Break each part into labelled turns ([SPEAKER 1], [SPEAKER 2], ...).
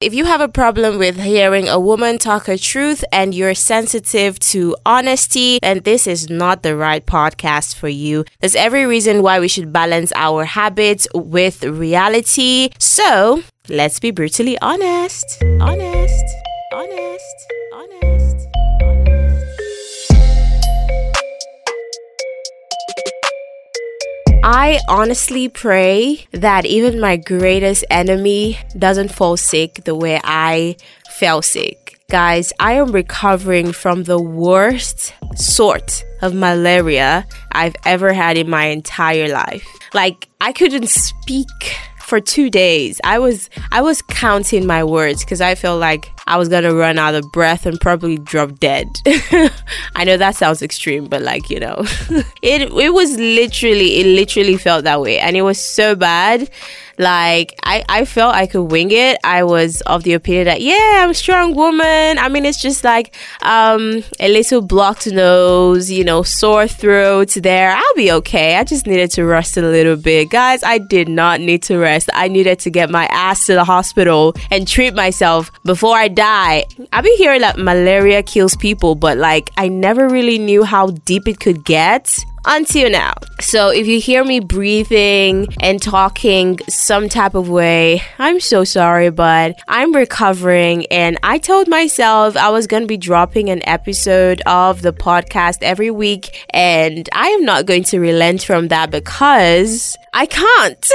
[SPEAKER 1] If you have a problem with hearing a woman talk her truth and you're sensitive to honesty, then this is not the right podcast for you. There's every reason why we should balance our habits with reality. So let's be brutally honest. Honest. Honest. I honestly pray that even my greatest enemy doesn't fall sick the way I fell sick. Guys, I am recovering from the worst sort of malaria I've ever had in my entire life. Like, I couldn't speak for two days. I was I was counting my words because I felt like I was gonna run out of breath and probably drop dead. I know that sounds extreme, but like you know, it it was literally it literally felt that way, and it was so bad like I, I felt I could wing it. I was of the opinion that yeah, I'm a strong woman. I mean it's just like um a little blocked nose, you know, sore throat there. I'll be okay. I just needed to rest a little bit. Guys, I did not need to rest. I needed to get my ass to the hospital and treat myself before I die. I've been hearing that malaria kills people, but like I never really knew how deep it could get until now. So if you hear me breathing and talking some type of way, I'm so sorry, but I'm recovering and I told myself I was going to be dropping an episode of the podcast every week and I am not going to relent from that because I can't.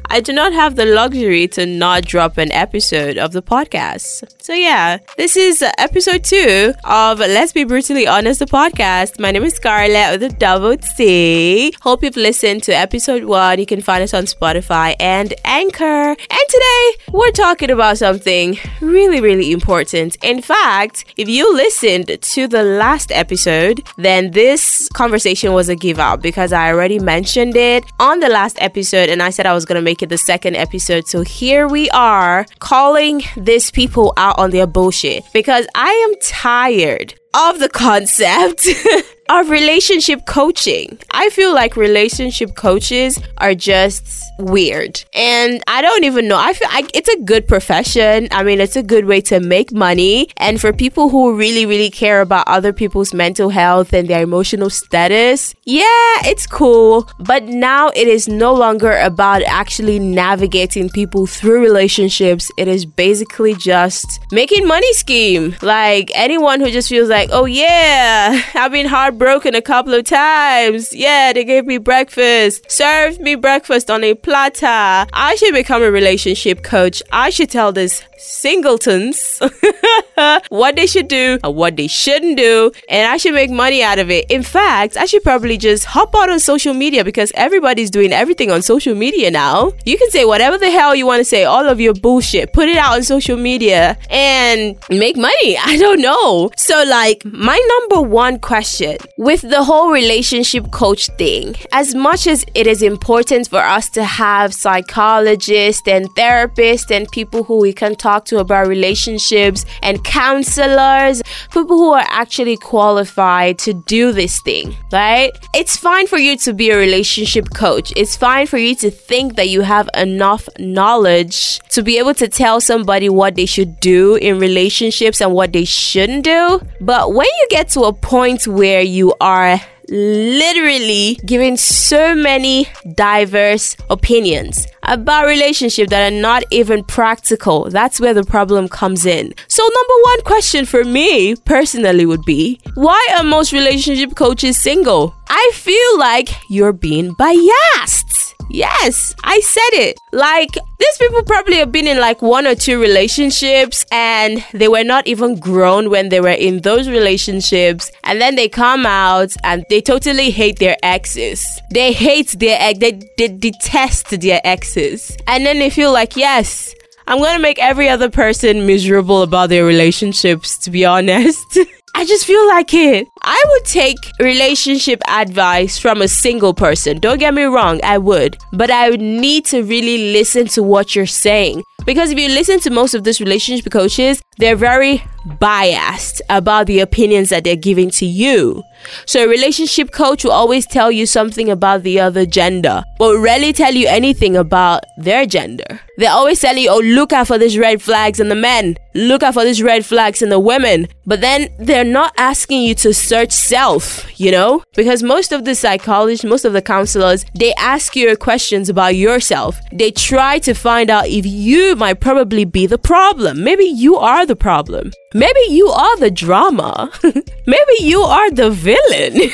[SPEAKER 1] I do not have the luxury to not drop an episode of the podcast. So, yeah, this is episode two of Let's Be Brutally Honest, the podcast. My name is Scarlett with a double T. Hope you've listened to episode one. You can find us on Spotify and Anchor. And today, we're talking about something really, really important. In fact, if you listened to the last episode, then this conversation was a give up because I already mentioned it on the last episode and I said I was going to make it the second episode. So here we are calling these people out on their bullshit because I am tired of the concept of relationship coaching. I feel like relationship coaches are just weird. And I don't even know. I feel like it's a good profession. I mean, it's a good way to make money. And for people who really, really care about other people's mental health and their emotional status, yeah, it's cool. But now it is no longer about actually navigating people through relationships. It is basically just making money scheme. Like anyone who just feels like, oh yeah, I've been heartbroken a couple of times. Yeah, they gave me breakfast, served me breakfast on a platter. I should become a relationship coach. I should tell this singletons what they should do and what they shouldn't do, and I should make money out of it. In fact, I should probably just hop out on social media because everybody's doing everything on social media now. You can say whatever the hell you want to say, all of your bullshit, put it out on social media and make money. I don't know. So, like, my number one question with the whole relationship coach thing, as much as it is important for us to have psychologists and therapists and people who we can talk to about relationships and counselors, people who are actually qualified to do this thing, right? It's fine for you to be a relationship coach. It's fine for you to think that you have enough knowledge to be able to tell somebody what they should do in relationships and what they shouldn't do. But when you get to a point where you are literally giving so many diverse opinions about relationships that are not even practical. That's where the problem comes in. So number one question for me personally would be, why are most relationship coaches single? I feel like you're being biased. Yes, I said it. Like, these people probably have been in like one or two relationships and they were not even grown when they were in those relationships. And then they come out and they totally hate their exes. They hate their ex, they, they detest their exes. And then they feel like, yes, I'm gonna make every other person miserable about their relationships, to be honest. I just feel like it. I would take relationship advice from a single person. Don't get me wrong, I would. But I would need to really listen to what you're saying. Because if you listen to most of these relationship coaches, they're very biased about the opinions that they're giving to you. So a relationship coach will always tell you something about the other gender, but rarely tell you anything about their gender. They're always tell you, oh, look out for these red flags in the men, look out for these red flags in the women. But then they're not asking you to search self, you know? Because most of the psychologists, most of the counselors, they ask you questions about yourself. They try to find out if you might probably be the problem. Maybe you are the problem. Maybe you are the drama. Maybe you are the villain.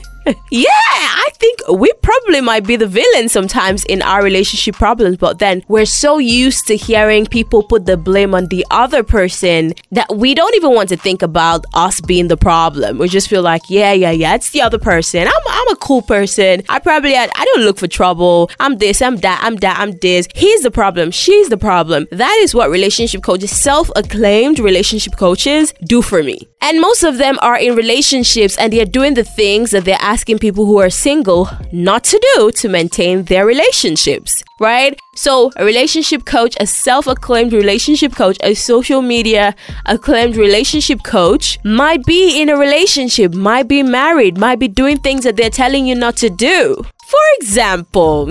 [SPEAKER 1] yeah, I think we probably might be the villain sometimes in our relationship problems, but then we're so used to hearing people put the blame on the other person that we don't even want to think about us being the problem. We just feel like, yeah, yeah, yeah, it's the other person. I'm, I'm a cool person. I probably, I, I don't look for trouble. I'm this, I'm that, I'm that, I'm this. He's the problem. She's the problem. That is what relationship coaches, self acclaimed relationship coaches, do for me. And most of them are in relationships and they're doing the things that they're asking people who are single not to do to maintain their relationships, right? So, a relationship coach, a self acclaimed relationship coach, a social media acclaimed relationship coach might be in a relationship, might be married, might be doing things that they're telling you not to do. For example,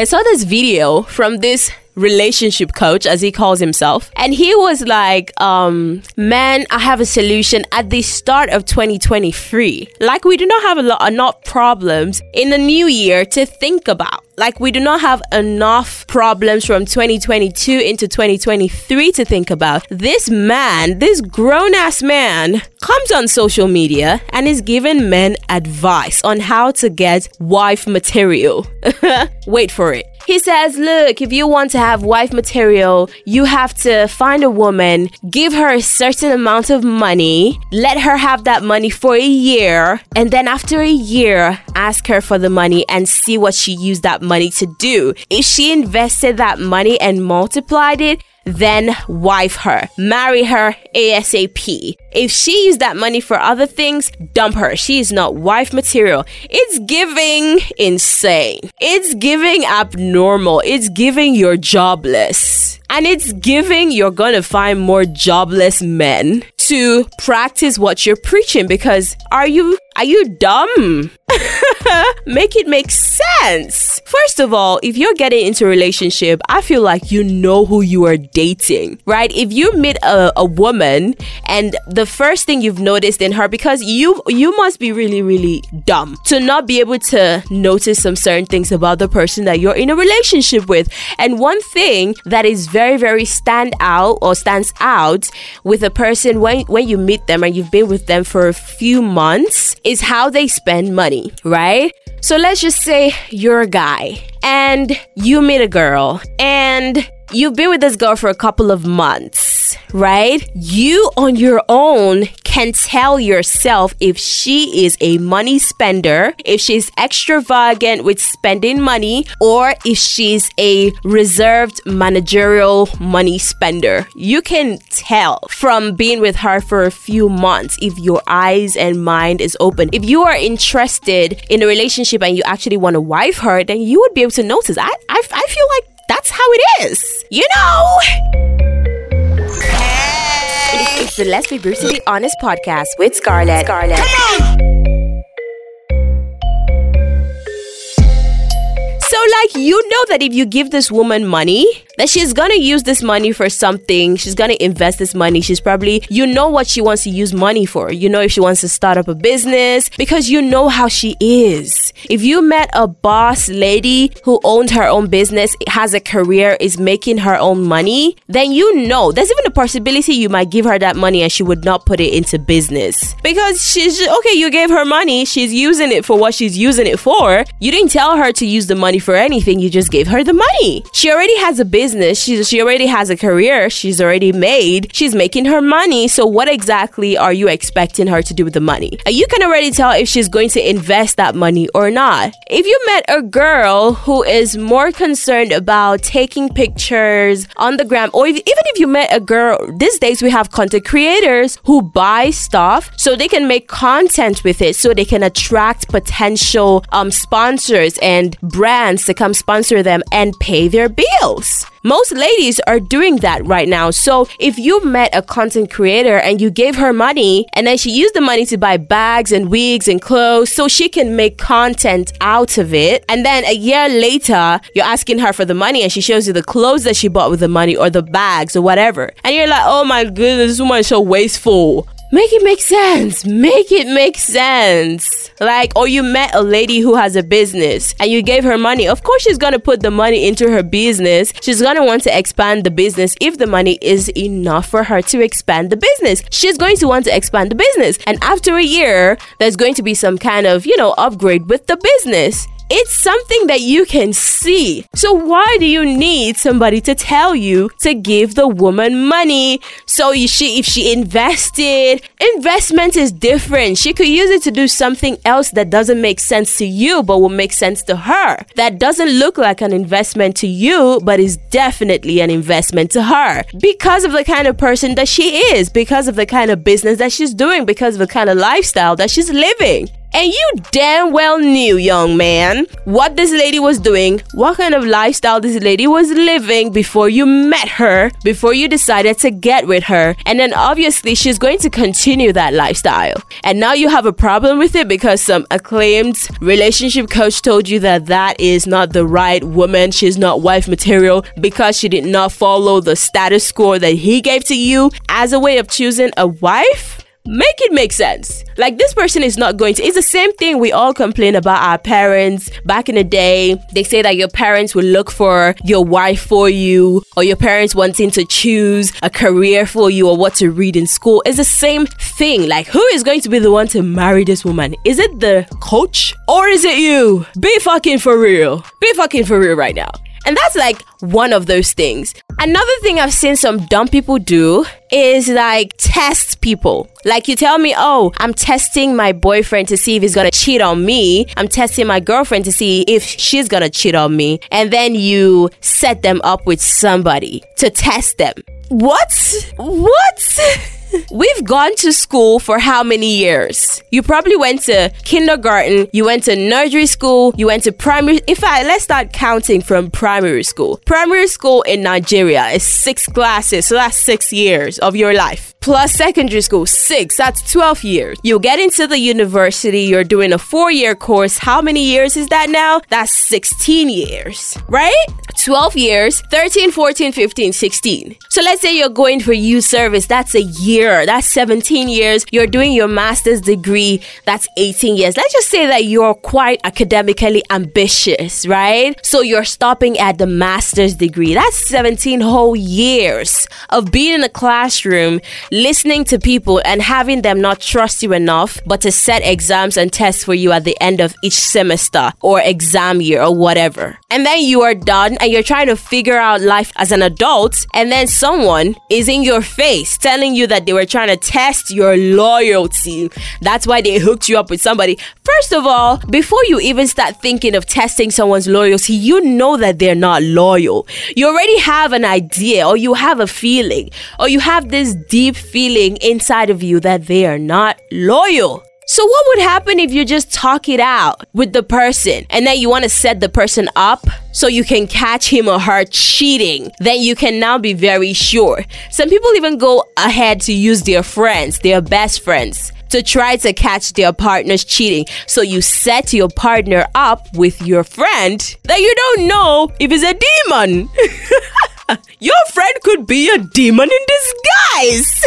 [SPEAKER 1] I saw this video from this relationship coach as he calls himself. And he was like um man i have a solution at the start of 2023 like we do not have a lot enough problems in the new year to think about. Like we do not have enough problems from 2022 into 2023 to think about. This man this grown-ass man comes on social media and is giving men advice on how to get wife material. Wait for it he says, Look, if you want to have wife material, you have to find a woman, give her a certain amount of money, let her have that money for a year, and then after a year, ask her for the money and see what she used that money to do. If she invested that money and multiplied it, then wife her, marry her ASAP. If she used that money for other things, dump her. She is not wife material. It's giving insane. It's giving abnormal. It's giving you're jobless. And it's giving you're gonna find more jobless men to practice what you're preaching because are you are you dumb? make it make sense. First of all, if you're getting into a relationship, I feel like you know who you are dating, right? If you meet a, a woman and the first thing you've noticed in her, because you you must be really, really dumb to not be able to notice some certain things about the person that you're in a relationship with. And one thing that is very, very stand out or stands out with a person when when you meet them and you've been with them for a few months is how they spend money, right? So let's just say you're a guy and you meet a girl and you've been with this girl for a couple of months, right? You on your own can tell yourself if she is a money spender, if she's extravagant with spending money, or if she's a reserved managerial money spender. You can tell from being with her for a few months if your eyes and mind is open. If you are interested in a relationship and you actually want to wife her, then you would be able to notice. I, I, I feel like that's how it is. You know? Hey. It's the Let's Be Brutally Honest podcast with Scarlett. Scarlett. Come on! So, like, you know that if you give this woman money, that she's gonna use this money for something. She's gonna invest this money. She's probably, you know what she wants to use money for. You know if she wants to start up a business because you know how she is. If you met a boss lady who owned her own business, has a career, is making her own money, then you know there's even a possibility you might give her that money and she would not put it into business because she's just, okay. You gave her money, she's using it for what she's using it for. You didn't tell her to use the money for anything. You just gave her the money. She already has a business business. She's she already has a career. She's already made. She's making her money. So what exactly are you expecting her to do with the money? You can already tell if she's going to invest that money or not. If you met a girl who is more concerned about taking pictures on the gram, or if, even if you met a girl, these days we have content creators who buy stuff so they can make content with it, so they can attract potential um, sponsors and brands to come sponsor them and pay their bills. Most ladies are doing that right now. So if you met a content creator and you gave her money and then she used the money to buy bags and wigs and clothes so she can make content out of it, and then a year later you're asking her for the money and she shows you the clothes that she bought with the money or the bags or whatever, and you're like, oh my goodness, this woman is so wasteful. Make it make sense. Make it make sense. Like, or you met a lady who has a business and you gave her money. Of course, she's gonna put the money into her business. She's gonna want to expand the business if the money is enough for her to expand the business. She's going to want to expand the business. And after a year, there's going to be some kind of, you know, upgrade with the business. It's something that you can see. So why do you need somebody to tell you to give the woman money? So she, if she invested, investment is different. She could use it to do something else that doesn't make sense to you, but will make sense to her. That doesn't look like an investment to you, but is definitely an investment to her because of the kind of person that she is, because of the kind of business that she's doing, because of the kind of lifestyle that she's living. And you damn well knew, young man, what this lady was doing, what kind of lifestyle this lady was living before you met her, before you decided to get with her. And then obviously she's going to continue that lifestyle. And now you have a problem with it because some acclaimed relationship coach told you that that is not the right woman. She's not wife material because she did not follow the status quo that he gave to you as a way of choosing a wife make it make sense. Like this person is not going to. It's the same thing we all complain about our parents back in the day. They say that your parents will look for your wife for you, or your parents wanting to choose a career for you, or what to read in school. It's the same thing. Like who is going to be the one to marry this woman? Is it the coach or is it you? Be fucking for real. Be fucking for real right now. And that's like one of those things. Another thing I've seen some dumb people do is like test people. Like you tell me, oh, I'm testing my boyfriend to see if he's gonna cheat on me. I'm testing my girlfriend to see if she's gonna cheat on me. And then you set them up with somebody to test them. What? What? We've gone to school for how many years? You probably went to kindergarten, you went to nursery school, you went to primary. In fact, let's start counting from primary school. Primary school in Nigeria is six classes, so that's six years of your life. Plus secondary school, six, that's 12 years. You get into the university, you're doing a four year course. How many years is that now? That's 16 years, right? 12 years, 13, 14, 15, 16. So let's say you're going for youth service, that's a year, that's 17 years. You're doing your master's degree, that's 18 years. Let's just say that you're quite academically ambitious, right? So you're stopping at the master's degree. That's 17 whole years of being in a classroom, listening to people and having them not trust you enough, but to set exams and tests for you at the end of each semester or exam year or whatever. And then you are done you're trying to figure out life as an adult, and then someone is in your face telling you that they were trying to test your loyalty. That's why they hooked you up with somebody. First of all, before you even start thinking of testing someone's loyalty, you know that they're not loyal. You already have an idea, or you have a feeling, or you have this deep feeling inside of you that they are not loyal. So, what would happen if you just talk it out with the person and then you want to set the person up so you can catch him or her cheating? Then you can now be very sure. Some people even go ahead to use their friends, their best friends, to try to catch their partners cheating. So you set your partner up with your friend that you don't know if he's a demon. your friend could be a demon in disguise.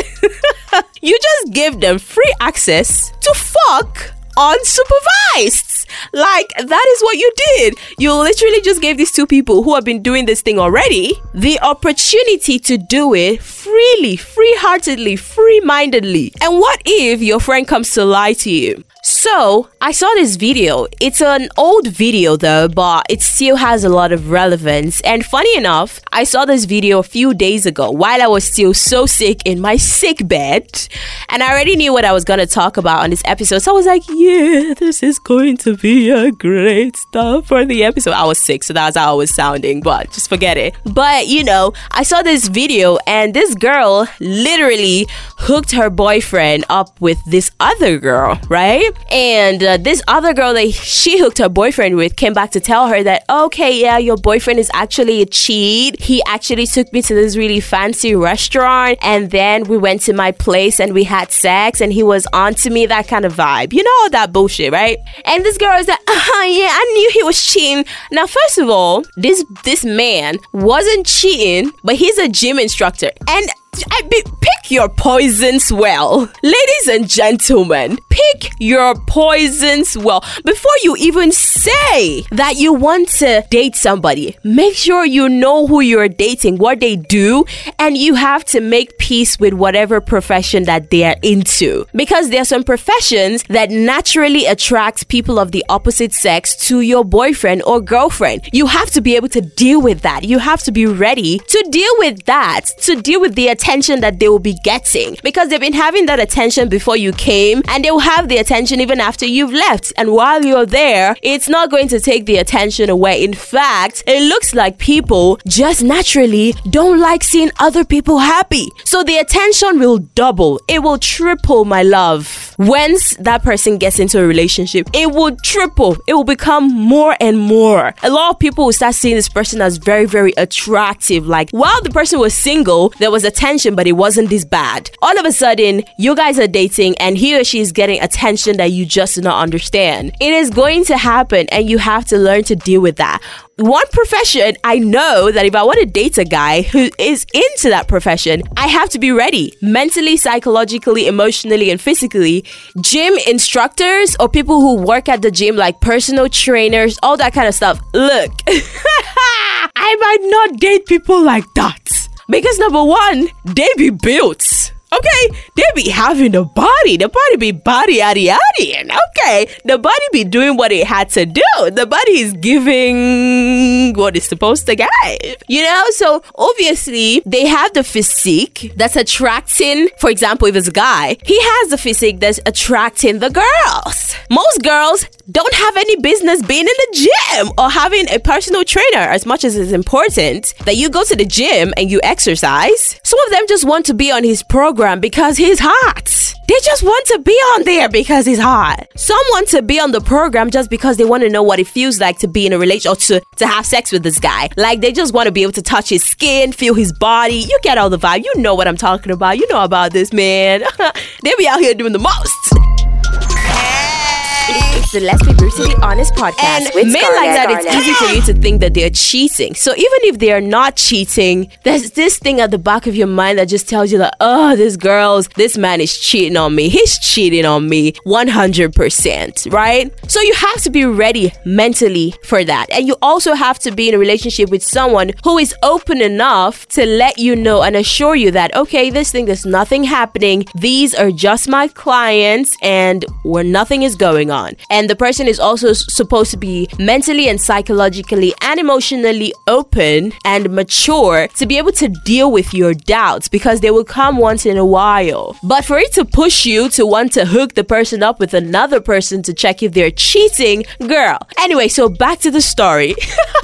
[SPEAKER 1] you just gave them free access to fuck unsupervised. Like, that is what you did. You literally just gave these two people who have been doing this thing already the opportunity to do it freely, free heartedly, free mindedly. And what if your friend comes to lie to you? So, I saw this video. It's an old video though, but it still has a lot of relevance. And funny enough, I saw this video a few days ago while I was still so sick in my sick bed. And I already knew what I was going to talk about on this episode. So I was like, yeah, this is going to be a great start for the episode. I was sick, so that's how I was sounding, but just forget it. But you know, I saw this video and this girl literally hooked her boyfriend up with this other girl, right? And uh, this other girl that she hooked her boyfriend with came back to tell her that, okay, yeah, your boyfriend is actually a cheat. He actually took me to this really fancy restaurant and then we went to my place and we had sex and he was onto me, that kind of vibe. You know all that bullshit, right? And this girl is like, uh-huh, yeah, I knew he was cheating. Now, first of all, this this man wasn't cheating, but he's a gym instructor. And I be, pick your poisons well. Ladies and gentlemen, pick your poisons well. Before you even say that you want to date somebody, make sure you know who you're dating, what they do, and you have to make peace with whatever profession that they are into. Because there are some professions that naturally attract people of the opposite sex to your boyfriend or girlfriend. You have to be able to deal with that. You have to be ready to deal with that, to deal with the attention that they will be getting because they've been having that attention before you came and they will have the attention even after you've left. And while you're there, it's not going to take the attention away. In fact, it looks like people just naturally don't like seeing other people happy. So the attention will double, it will triple, my love. Once that person gets into a relationship, it will triple, it will become more and more. A lot of people will start seeing this person as very, very attractive. Like while the person was single, there was attention attention, but it wasn't this bad. All of a sudden, you guys are dating and he or she is getting attention that you just do not understand. It is going to happen and you have to learn to deal with that one profession, I know that if I want to date a guy who is into that profession, I have to be ready mentally, psychologically, emotionally, and physically. Gym instructors or people who work at the gym, like personal trainers, all that kind of stuff. Look, I might not date people like that. Because number one, they be built. Okay, they be having the body. The body be body yaddy yaddy. Okay, the body be doing what it had to do. The body is giving what it's supposed to give. You know, so obviously they have the physique that's attracting, for example, if it's a guy, he has the physique that's attracting the girls. Most girls don't have any business being in the gym or having a personal trainer as much as it's important that you go to the gym and you exercise. Some of them just want to be on his program program because he's hot. They just want to be on there because he's hot. Some want to be on the program just because they want to know what it feels like to be in a relationship or to, to have sex with this guy. Like they just want to be able to touch his skin, feel his body. You get all the vibe. You know what I'm talking about. You know about this man. they be out here doing the most. It's the Let's Be Brutally Honest podcast. And with men Scarlett. like that, it's easy for you to think that they're cheating. So even if they are not cheating, there's this thing at the back of your mind that just tells you that, oh, this girl's, this man is cheating on me. He's cheating on me 100%, right? So you have to be ready mentally for that. And you also have to be in a relationship with someone who is open enough to let you know and assure you that, okay, this thing, there's nothing happening. These are just my clients and where nothing is going on. And and the person is also supposed to be mentally and psychologically and emotionally open and mature to be able to deal with your doubts because they will come once in a while. But for it to push you to want to hook the person up with another person to check if they're cheating, girl. Anyway, so back to the story.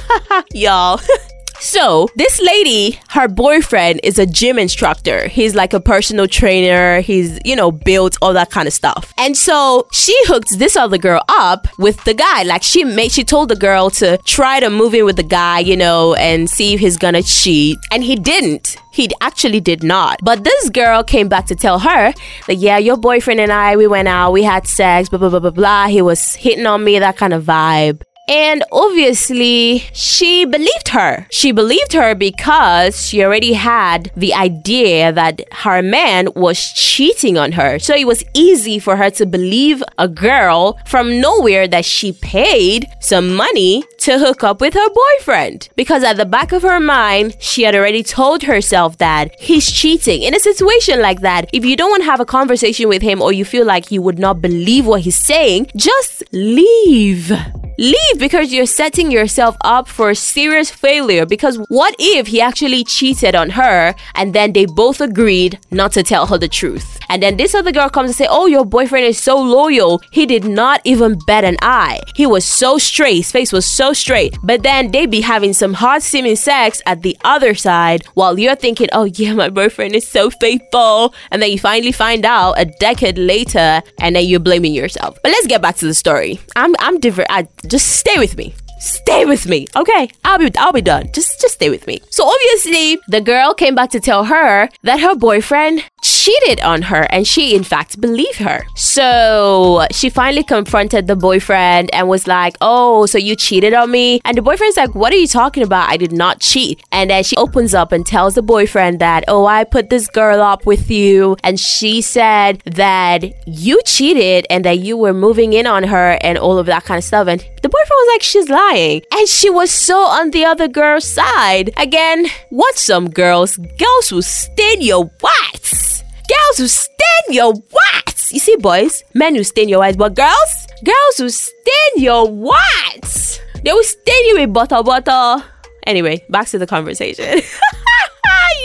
[SPEAKER 1] Y'all. So, this lady, her boyfriend is a gym instructor. He's like a personal trainer. He's, you know, built all that kind of stuff. And so she hooked this other girl up with the guy. Like she made, she told the girl to try to move in with the guy, you know, and see if he's gonna cheat. And he didn't. He actually did not. But this girl came back to tell her that, yeah, your boyfriend and I, we went out, we had sex, blah, blah, blah, blah, blah. He was hitting on me, that kind of vibe. And obviously, she believed her. She believed her because she already had the idea that her man was cheating on her. So it was easy for her to believe a girl from nowhere that she paid some money to hook up with her boyfriend. Because at the back of her mind, she had already told herself that he's cheating. In a situation like that, if you don't want to have a conversation with him or you feel like you would not believe what he's saying, just leave. Leave because you're setting yourself up for a serious failure. Because what if he actually cheated on her and then they both agreed not to tell her the truth? And then this other girl comes and say, "Oh, your boyfriend is so loyal. He did not even bet an eye. He was so straight. His face was so straight." But then they be having some hard seeming sex at the other side while you're thinking, "Oh yeah, my boyfriend is so faithful." And then you finally find out a decade later and then you're blaming yourself. But let's get back to the story. I'm I'm different. I, just stay with me stay with me okay i'll be i'll be done just just stay with me so obviously the girl came back to tell her that her boyfriend cheated on her and she in fact believed her. So she finally confronted the boyfriend and was like oh so you cheated on me? And the boyfriend's like what are you talking about? I did not cheat. And then she opens up and tells the boyfriend that oh i put this girl up with you. And she said that you cheated and that you were moving in on her and all of that kind of stuff. And the boyfriend was like she's lying. And she was so on the other girl's side. Again what some girls girls will stain your whites Girls who stain your what? You see, boys, men who stain your whites, but girls, girls who stain your what? They will stain you with butter, butter. Anyway, back to the conversation.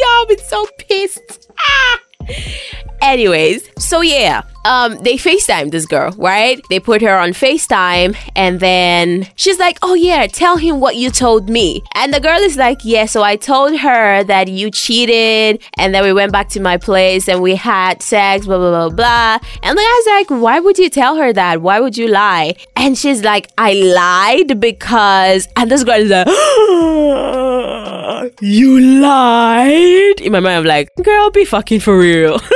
[SPEAKER 1] Y'all been so pissed. Ah. Anyways, so yeah, um, they FaceTime this girl, right? They put her on FaceTime and then she's like, Oh yeah, tell him what you told me. And the girl is like, Yeah, so I told her that you cheated and then we went back to my place and we had sex, blah blah blah blah. And the guy's like, Why would you tell her that? Why would you lie? And she's like, I lied because and this girl is like You lied? In my mind, I'm like, girl, be fucking for real. what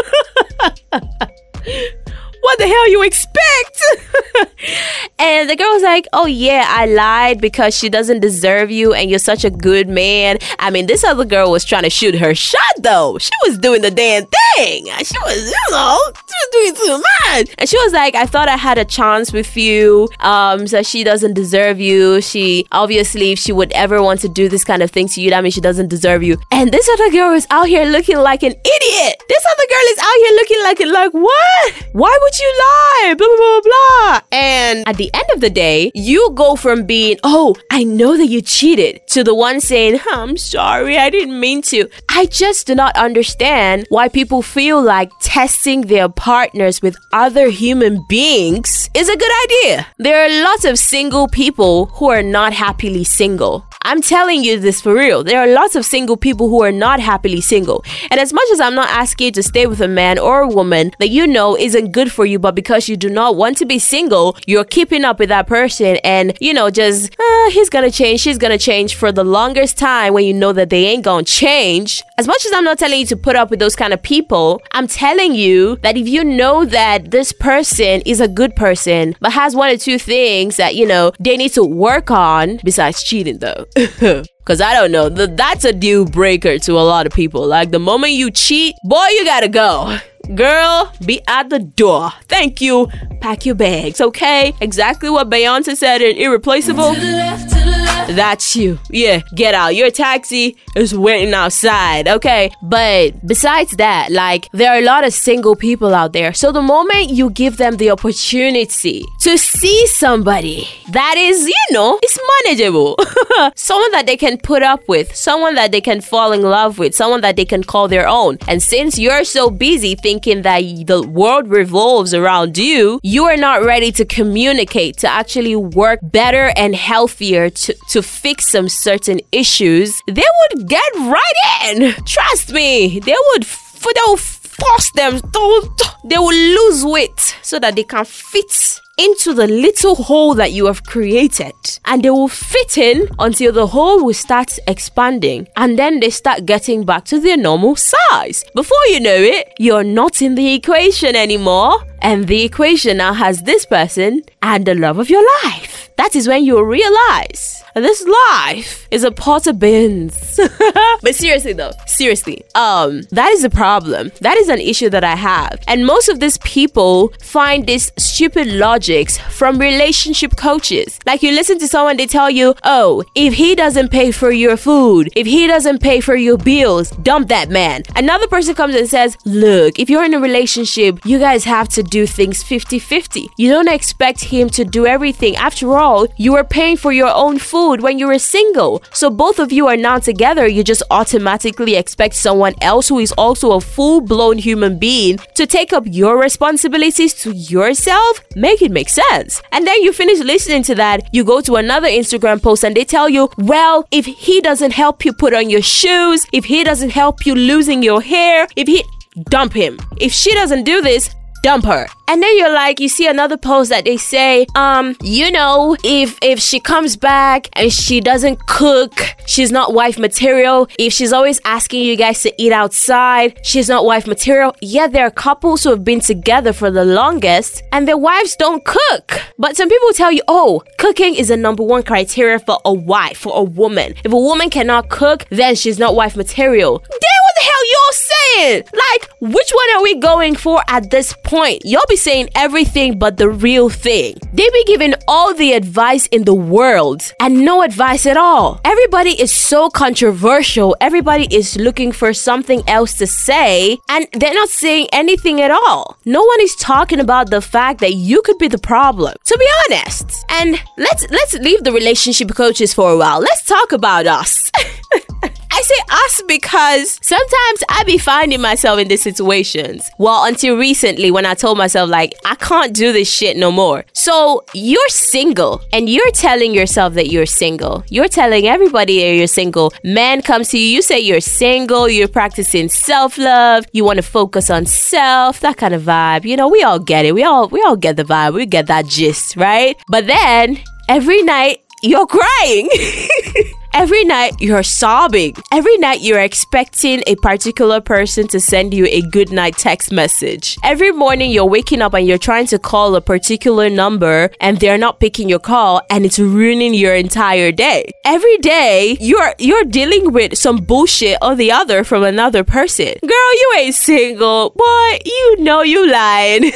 [SPEAKER 1] the hell you expect? and the girl was like, oh yeah, I lied because she doesn't deserve you and you're such a good man. I mean, this other girl was trying to shoot her shot though. She was doing the damn thing. She was, you know, she was doing too much. And she was like, I thought I had a chance with you. Um, so she doesn't deserve you. She obviously, if she would ever want to do this kind of thing to you, that means she doesn't deserve you. And this other girl is out here looking like an idiot. This other girl is out here looking like like what? Why would you lie? Blah, blah, blah, blah. And at the end of the day, you go from being, oh, I know that you cheated, to the one saying, I'm sorry, I didn't mean to. I just do not understand why people feel like testing their partners with other human beings is a good idea. There are lots of single people who are not happily single. I'm telling you this for real. There are lots of single people who are not happily single. And as much as I'm not asking you to stay with a man or a woman that you know isn't good for you, but because you do not want to be single, you're keeping up with that person and, you know, just, uh, he's gonna change, she's gonna change for the longest time when you know that they ain't gonna change. As much as I'm not telling you to put up with those kind of people, I'm telling you that if you know that this person is a good person, but has one or two things that, you know, they need to work on, besides cheating though. Cause I don't know, that's a deal breaker to a lot of people. Like the moment you cheat, boy, you gotta go. Girl, be at the door. Thank you. Pack your bags, okay? Exactly what Beyonce said in Irreplaceable. That's you. Yeah, get out. Your taxi is waiting outside, okay? But besides that, like, there are a lot of single people out there. So the moment you give them the opportunity to see somebody that is, you know, is manageable, someone that they can put up with, someone that they can fall in love with, someone that they can call their own. And since you're so busy thinking that the world revolves around you, you are not ready to communicate, to actually work better and healthier to, to fix some certain issues, they would get right in. Trust me, they would. They will force them. They will lose weight so that they can fit into the little hole that you have created and they will fit in until the hole will start expanding and then they start getting back to their normal size. Before you know it, you're not in the equation anymore and the equation now has this person and the love of your life. That is when you realize this life is a pot of beans. but seriously though, seriously, um, that is a problem. That is an issue that I have. And most of these people find this stupid logics from relationship coaches. Like you listen to someone, they tell you, oh, if he doesn't pay for your food, if he doesn't pay for your bills, dump that man. Another person comes and says, look, if you're in a relationship, you guys have to do things 50 50. You don't expect him to do everything. After all, all, you were paying for your own food when you were single. So both of you are now together. You just automatically expect someone else who is also a full blown human being to take up your responsibilities to yourself? Make it make sense. And then you finish listening to that, you go to another Instagram post and they tell you, well, if he doesn't help you put on your shoes, if he doesn't help you losing your hair, if he dump him. If she doesn't do this, dump her. And then you're like, you see another post that they say, um, you know, if if she comes back and she doesn't cook, she's not wife material. If she's always asking you guys to eat outside, she's not wife material. Yeah, there are couples who have been together for the longest and their wives don't cook. But some people tell you, oh, cooking is the number one criteria for a wife, for a woman. If a woman cannot cook, then she's not wife material. What the hell y'all saying? Like, which one are we going for at this point? Y'all be saying everything but the real thing. They be giving all the advice in the world and no advice at all. Everybody is so controversial. Everybody is looking for something else to say and they're not saying anything at all. No one is talking about the fact that you could be the problem. To be honest. And let's let's leave the relationship coaches for a while. Let's talk about us. I say us because sometimes I be finding myself in these situations. Well, until recently when I told myself like I can't do this shit no more. So you're single and you're telling yourself that you're single. You're telling everybody that you're single. Man comes to you, you say you're single, you're practicing self-love, you want to focus on self, that kind of vibe. You know, we all get it. We all we all get the vibe. We get that gist, right? But then every night you're crying. Every night you're sobbing. Every night you're expecting a particular person to send you a good night text message. Every morning you're waking up and you're trying to call a particular number and they're not picking your call and it's ruining your entire day. Every day you're you're dealing with some bullshit or the other from another person. Girl, you ain't single. Boy, you know you lying.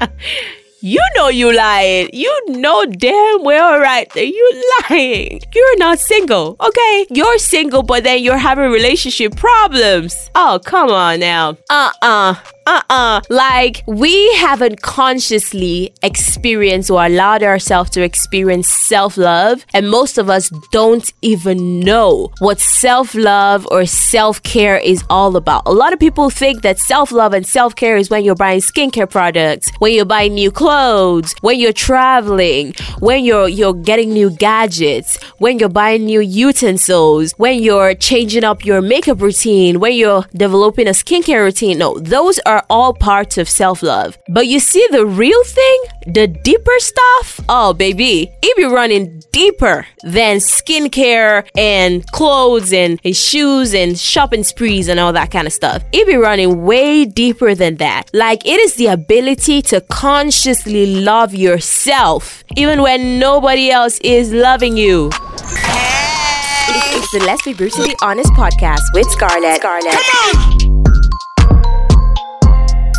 [SPEAKER 1] You know you lying. You know damn well right that you lying. You're not single, okay? You're single, but then you're having relationship problems. Oh, come on now. Uh-uh uh-uh. Like we haven't consciously experienced or allowed ourselves to experience self-love and most of us don't even know what self-love or self-care is all about. A lot of people think that self-love and self-care is when you're buying skincare products when you're buying new clothes when you're traveling when you're you're getting new gadgets when you're buying new utensils when you're changing up your makeup routine when you're developing a skincare routine. No those are are all parts of self love. But you see, the real thing, the deeper stuff, oh, baby, it be running deeper than skincare and clothes and, and shoes and shopping sprees and all that kind of stuff. It be running way deeper than that. Like, it is the ability to consciously love yourself, even when nobody else is loving you. It's the Let's Be Brutally Honest podcast with Scarlett. Scarlett.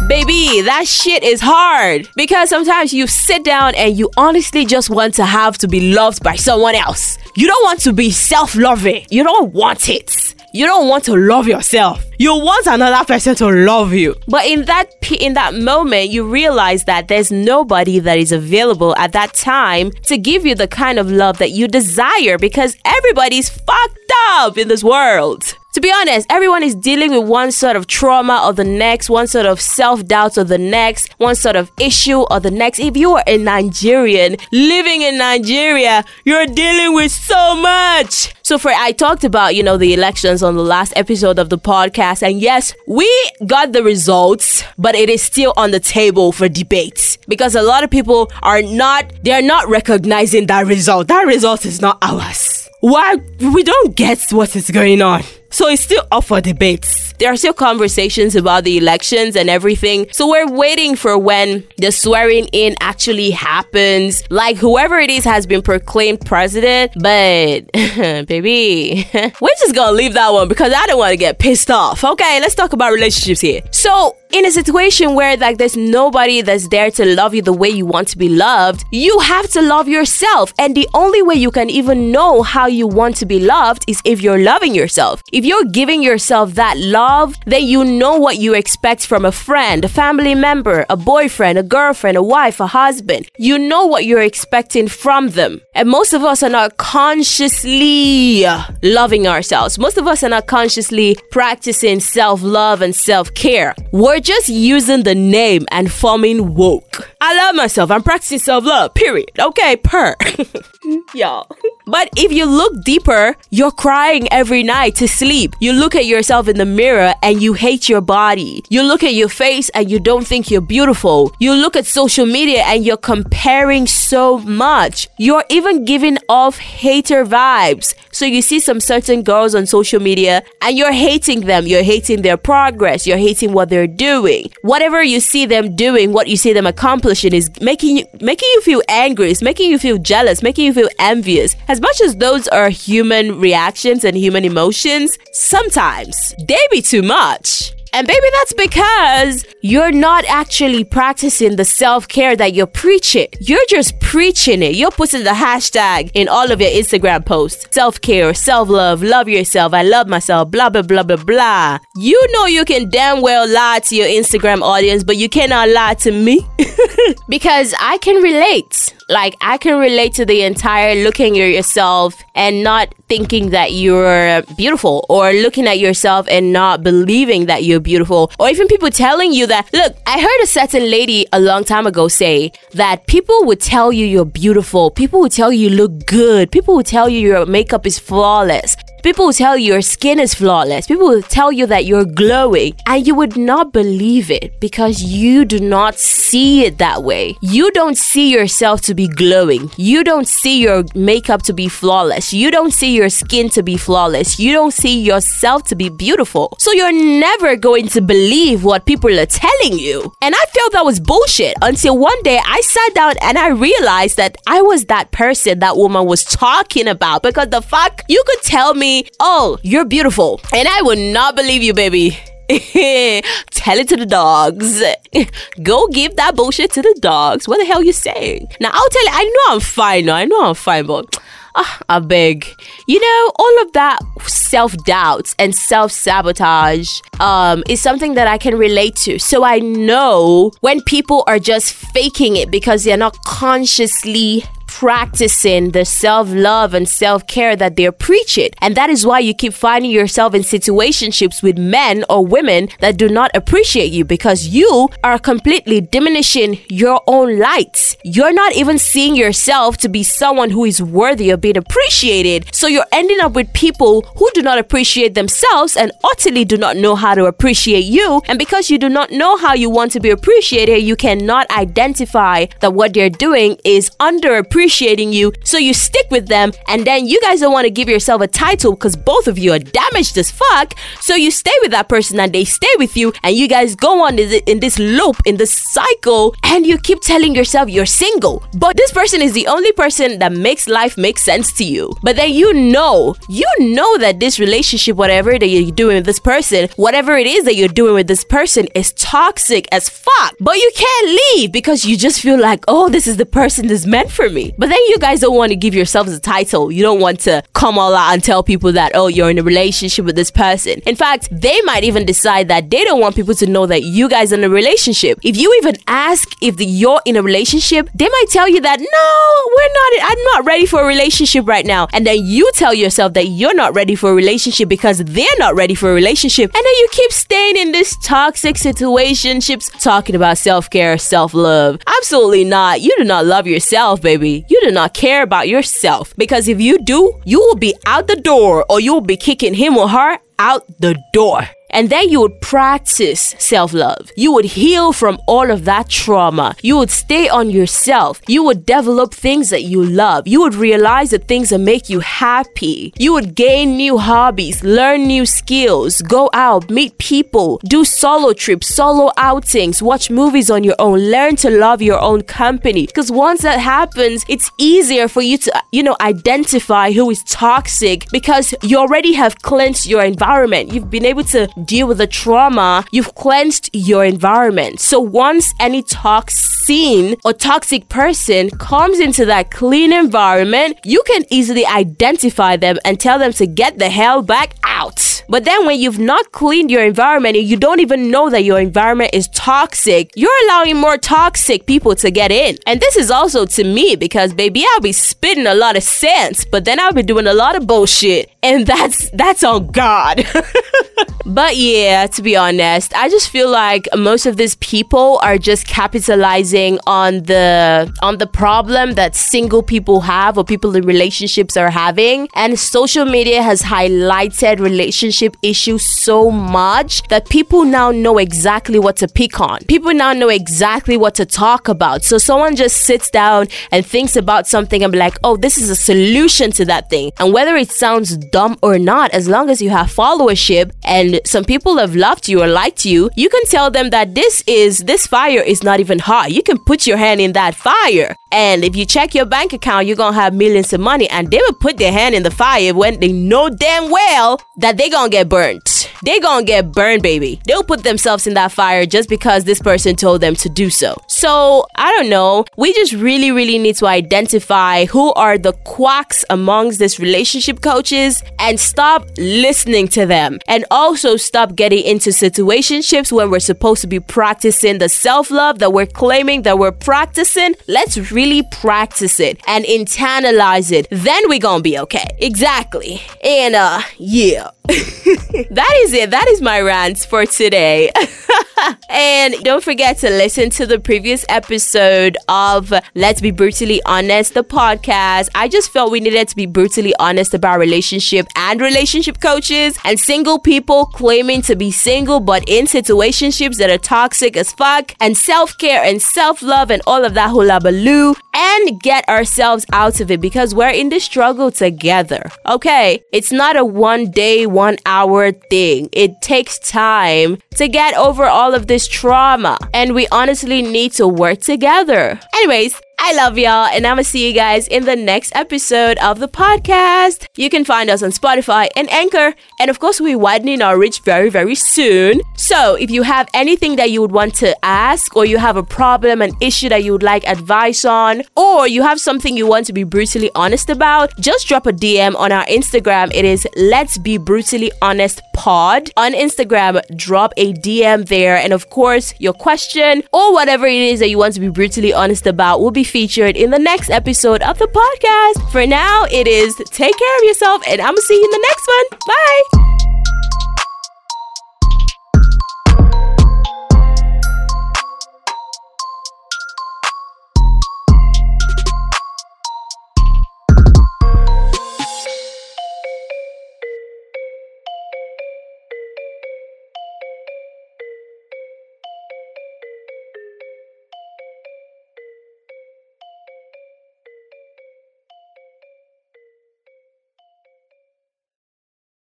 [SPEAKER 1] Baby, that shit is hard because sometimes you sit down and you honestly just want to have to be loved by someone else. You don't want to be self loving, you don't want it. You don't want to love yourself. You want another person to love you. But in that in that moment, you realize that there's nobody that is available at that time to give you the kind of love that you desire because everybody's fucked up in this world to be honest, everyone is dealing with one sort of trauma or the next, one sort of self doubt or the next, one sort of issue or the next. If you are a Nigerian living in Nigeria, you're dealing with so much. So, for I talked about, you know, the elections on the last episode of the podcast, and yes, we got the results, but it is still on the table for debate because a lot of people are not, they're not recognizing that result. That result is not ours. Why? We don't get what is going on. So it's still up for debates. There are still conversations about the elections and everything. So we're waiting for when the swearing in actually happens. Like whoever it is has been proclaimed president, but baby, we're just gonna leave that one because I don't want to get pissed off. Okay, let's talk about relationships here. So in a situation where like there's nobody that's there to love you the way you want to be loved, you have to love yourself. And the only way you can even know how you want to be loved is if you're loving yourself if you're giving yourself that love, then you know what you expect from a friend, a family member, a boyfriend, a girlfriend, a wife, a husband. You know what you're expecting from them. And most of us are not consciously loving ourselves. Most of us are not consciously practicing self love and self care. We're just using the name and forming woke. I love myself. I'm practicing self love, period. Okay, per. Y'all. But if you look deeper, you're crying every night to sleep. You look at yourself in the mirror and you hate your body. You look at your face and you don't think you're beautiful. You look at social media and you're comparing so much. You're even giving off hater vibes. So you see some certain girls on social media and you're hating them. You're hating their progress. You're hating what they're doing. Whatever you see them doing, what you see them accomplishing is making you making you feel angry. It's making you feel jealous, making you feel envious. As much as those are human reactions and human emotions, sometimes they be too much. And baby, that's because you're not actually practicing the self care that you're preaching. You're just preaching it. You're putting the hashtag in all of your Instagram posts self care, self love, love yourself, I love myself, blah, blah, blah, blah, blah. You know you can damn well lie to your Instagram audience, but you cannot lie to me because I can relate. Like, I can relate to the entire looking at yourself and not thinking that you're beautiful or looking at yourself and not believing that you're beautiful or even people telling you that look i heard a certain lady a long time ago say that people would tell you you're beautiful. People would tell you you look good. People would tell you your makeup is flawless People tell you your skin is flawless. People will tell you that you're glowing, and you would not believe it because you do not see it that way. You don't see yourself to be glowing. You don't see your makeup to be flawless. You don't see your skin to be flawless. You don't see yourself to be beautiful. So you're never going to believe what people are telling you. And I felt that was bullshit until one day I sat down and I realized that I was that person that woman was talking about because the fuck you could tell me oh, you're beautiful. And I would not believe you, baby. Tell it to the dogs. Go give that bullshit to the dogs. What the hell you saying? Now I'll tell you, I know I'm fine. I know I'm fine, but ah, I beg. You know, all of that self doubt and self sabotage um, is something that I can relate to. So I know when people are just faking it because they're not consciously practicing the self love and self care that they're preaching. And that is why you keep finding yourself in situationships with men or women that do not appreciate you because you are completely diminishing your own light. You're not even seeing yourself to be someone who is worthy of being appreciated. So you're ending up with people who do not appreciate themselves and utterly do not know how to appreciate you. And because you do not know how you want to be appreciated, you cannot identify that what they're doing is underappreciated appreciating you, so you stick with them, and then you guys don't want to give yourself a title because both of you are damaged as fuck. So you stay with that person and they stay with you, and you guys go on in this loop, in this cycle, and you keep telling yourself you're single. But this person is the only person that makes life make sense to you. But then you know, you know that this relationship, whatever that you're doing with this person, whatever it is that you're doing with this person, is toxic as fuck. But you can't leave because you just feel like, oh, this is the person that's meant for me. But then you guys don't want to give yourselves a title. You don't want to come all out and tell people that, oh, you're in a relationship with this person. In fact, they might even decide that they don't want people to know that you guys are in a relationship. If you even ask if the, you're in a relationship, they might tell you that, no, we're not, I'm not ready for a relationship right now. And then you tell yourself that you're not ready for a relationship because they're not ready for a relationship. And then you keep staying in this toxic situationships talking about self care, self love. Absolutely not. You do not love yourself, baby you do not care about yourself. Because if you do, you will be out the door or you will be kicking him or her out the door. And then you would practice self love. You would heal from all of that trauma. You would stay on yourself. You would develop things that you love. You would realize the things that make you happy. You would gain new hobbies, learn new skills, go out, meet people, do solo trips, solo outings, watch movies on your own, learn to love your own company. Because once that happens, it's easier for you to, you know, identify who is toxic because you already have cleansed your environment. You've been able to deal with the trauma, you've cleansed your environment. So once any toxin or toxic person comes into that clean environment, you can easily identify them and tell them to get the hell back out. But then when you've not cleaned your environment and you don't even know that your environment is toxic, you're allowing more toxic people to get in. And this is also to me because baby, I'll be spitting a lot of sense, but then I'll be doing a lot of bullshit. And that's that's on God. but yeah, to be honest, I just feel like most of these people are just capitalizing on the on the problem that single people have or people in relationships are having. And social media has highlighted relationship issues so much that people now know exactly what to pick on. People now know exactly what to talk about. So someone just sits down and thinks about something and be like, oh, this is a solution to that thing. And whether it sounds dumb or not, as long as you have followership and some people have loved you or liked you, you can tell them that this is, this fire is not even hot. You can put your hand in that fire. And if you check your bank account, you're gonna have millions of money. And they will put their hand in the fire when they know damn well that they gonna get burnt. They gonna get burned, baby. They'll put themselves in that fire just because this person told them to do so. So I don't know. We just really, really need to identify who are the quacks amongst these relationship coaches and stop listening to them. And also stop getting into situationships when we're supposed to be practicing the self-love that we're claiming that we're practicing. Let's really practice it and internalize it. Then we're gonna be okay. Exactly. And uh yeah. that is it. That is my rant for today. and don't forget to listen to the previous episode of Let's Be Brutally Honest, the podcast. I just felt we needed to be brutally honest about relationship and relationship coaches and single people claiming to be single but in situationships that are toxic as fuck and self-care and self-love and all of that hula baloo and get ourselves out of it because we're in the struggle together. Okay? It's not a one day, one hour thing. It takes time to get over all of this trauma and we honestly need to work together. Anyways, I love y'all, and I'm gonna see you guys in the next episode of the podcast. You can find us on Spotify and Anchor, and of course, we're widening our reach very, very soon. So, if you have anything that you would want to ask, or you have a problem, an issue that you would like advice on, or you have something you want to be brutally honest about, just drop a DM on our Instagram. It is Let's Be Brutally Honest Pod. On Instagram, drop a DM there, and of course, your question or whatever it is that you want to be brutally honest about will be featured in the next episode of the podcast. For now, it is take care of yourself, and I'm gonna see you in the next one. Bye.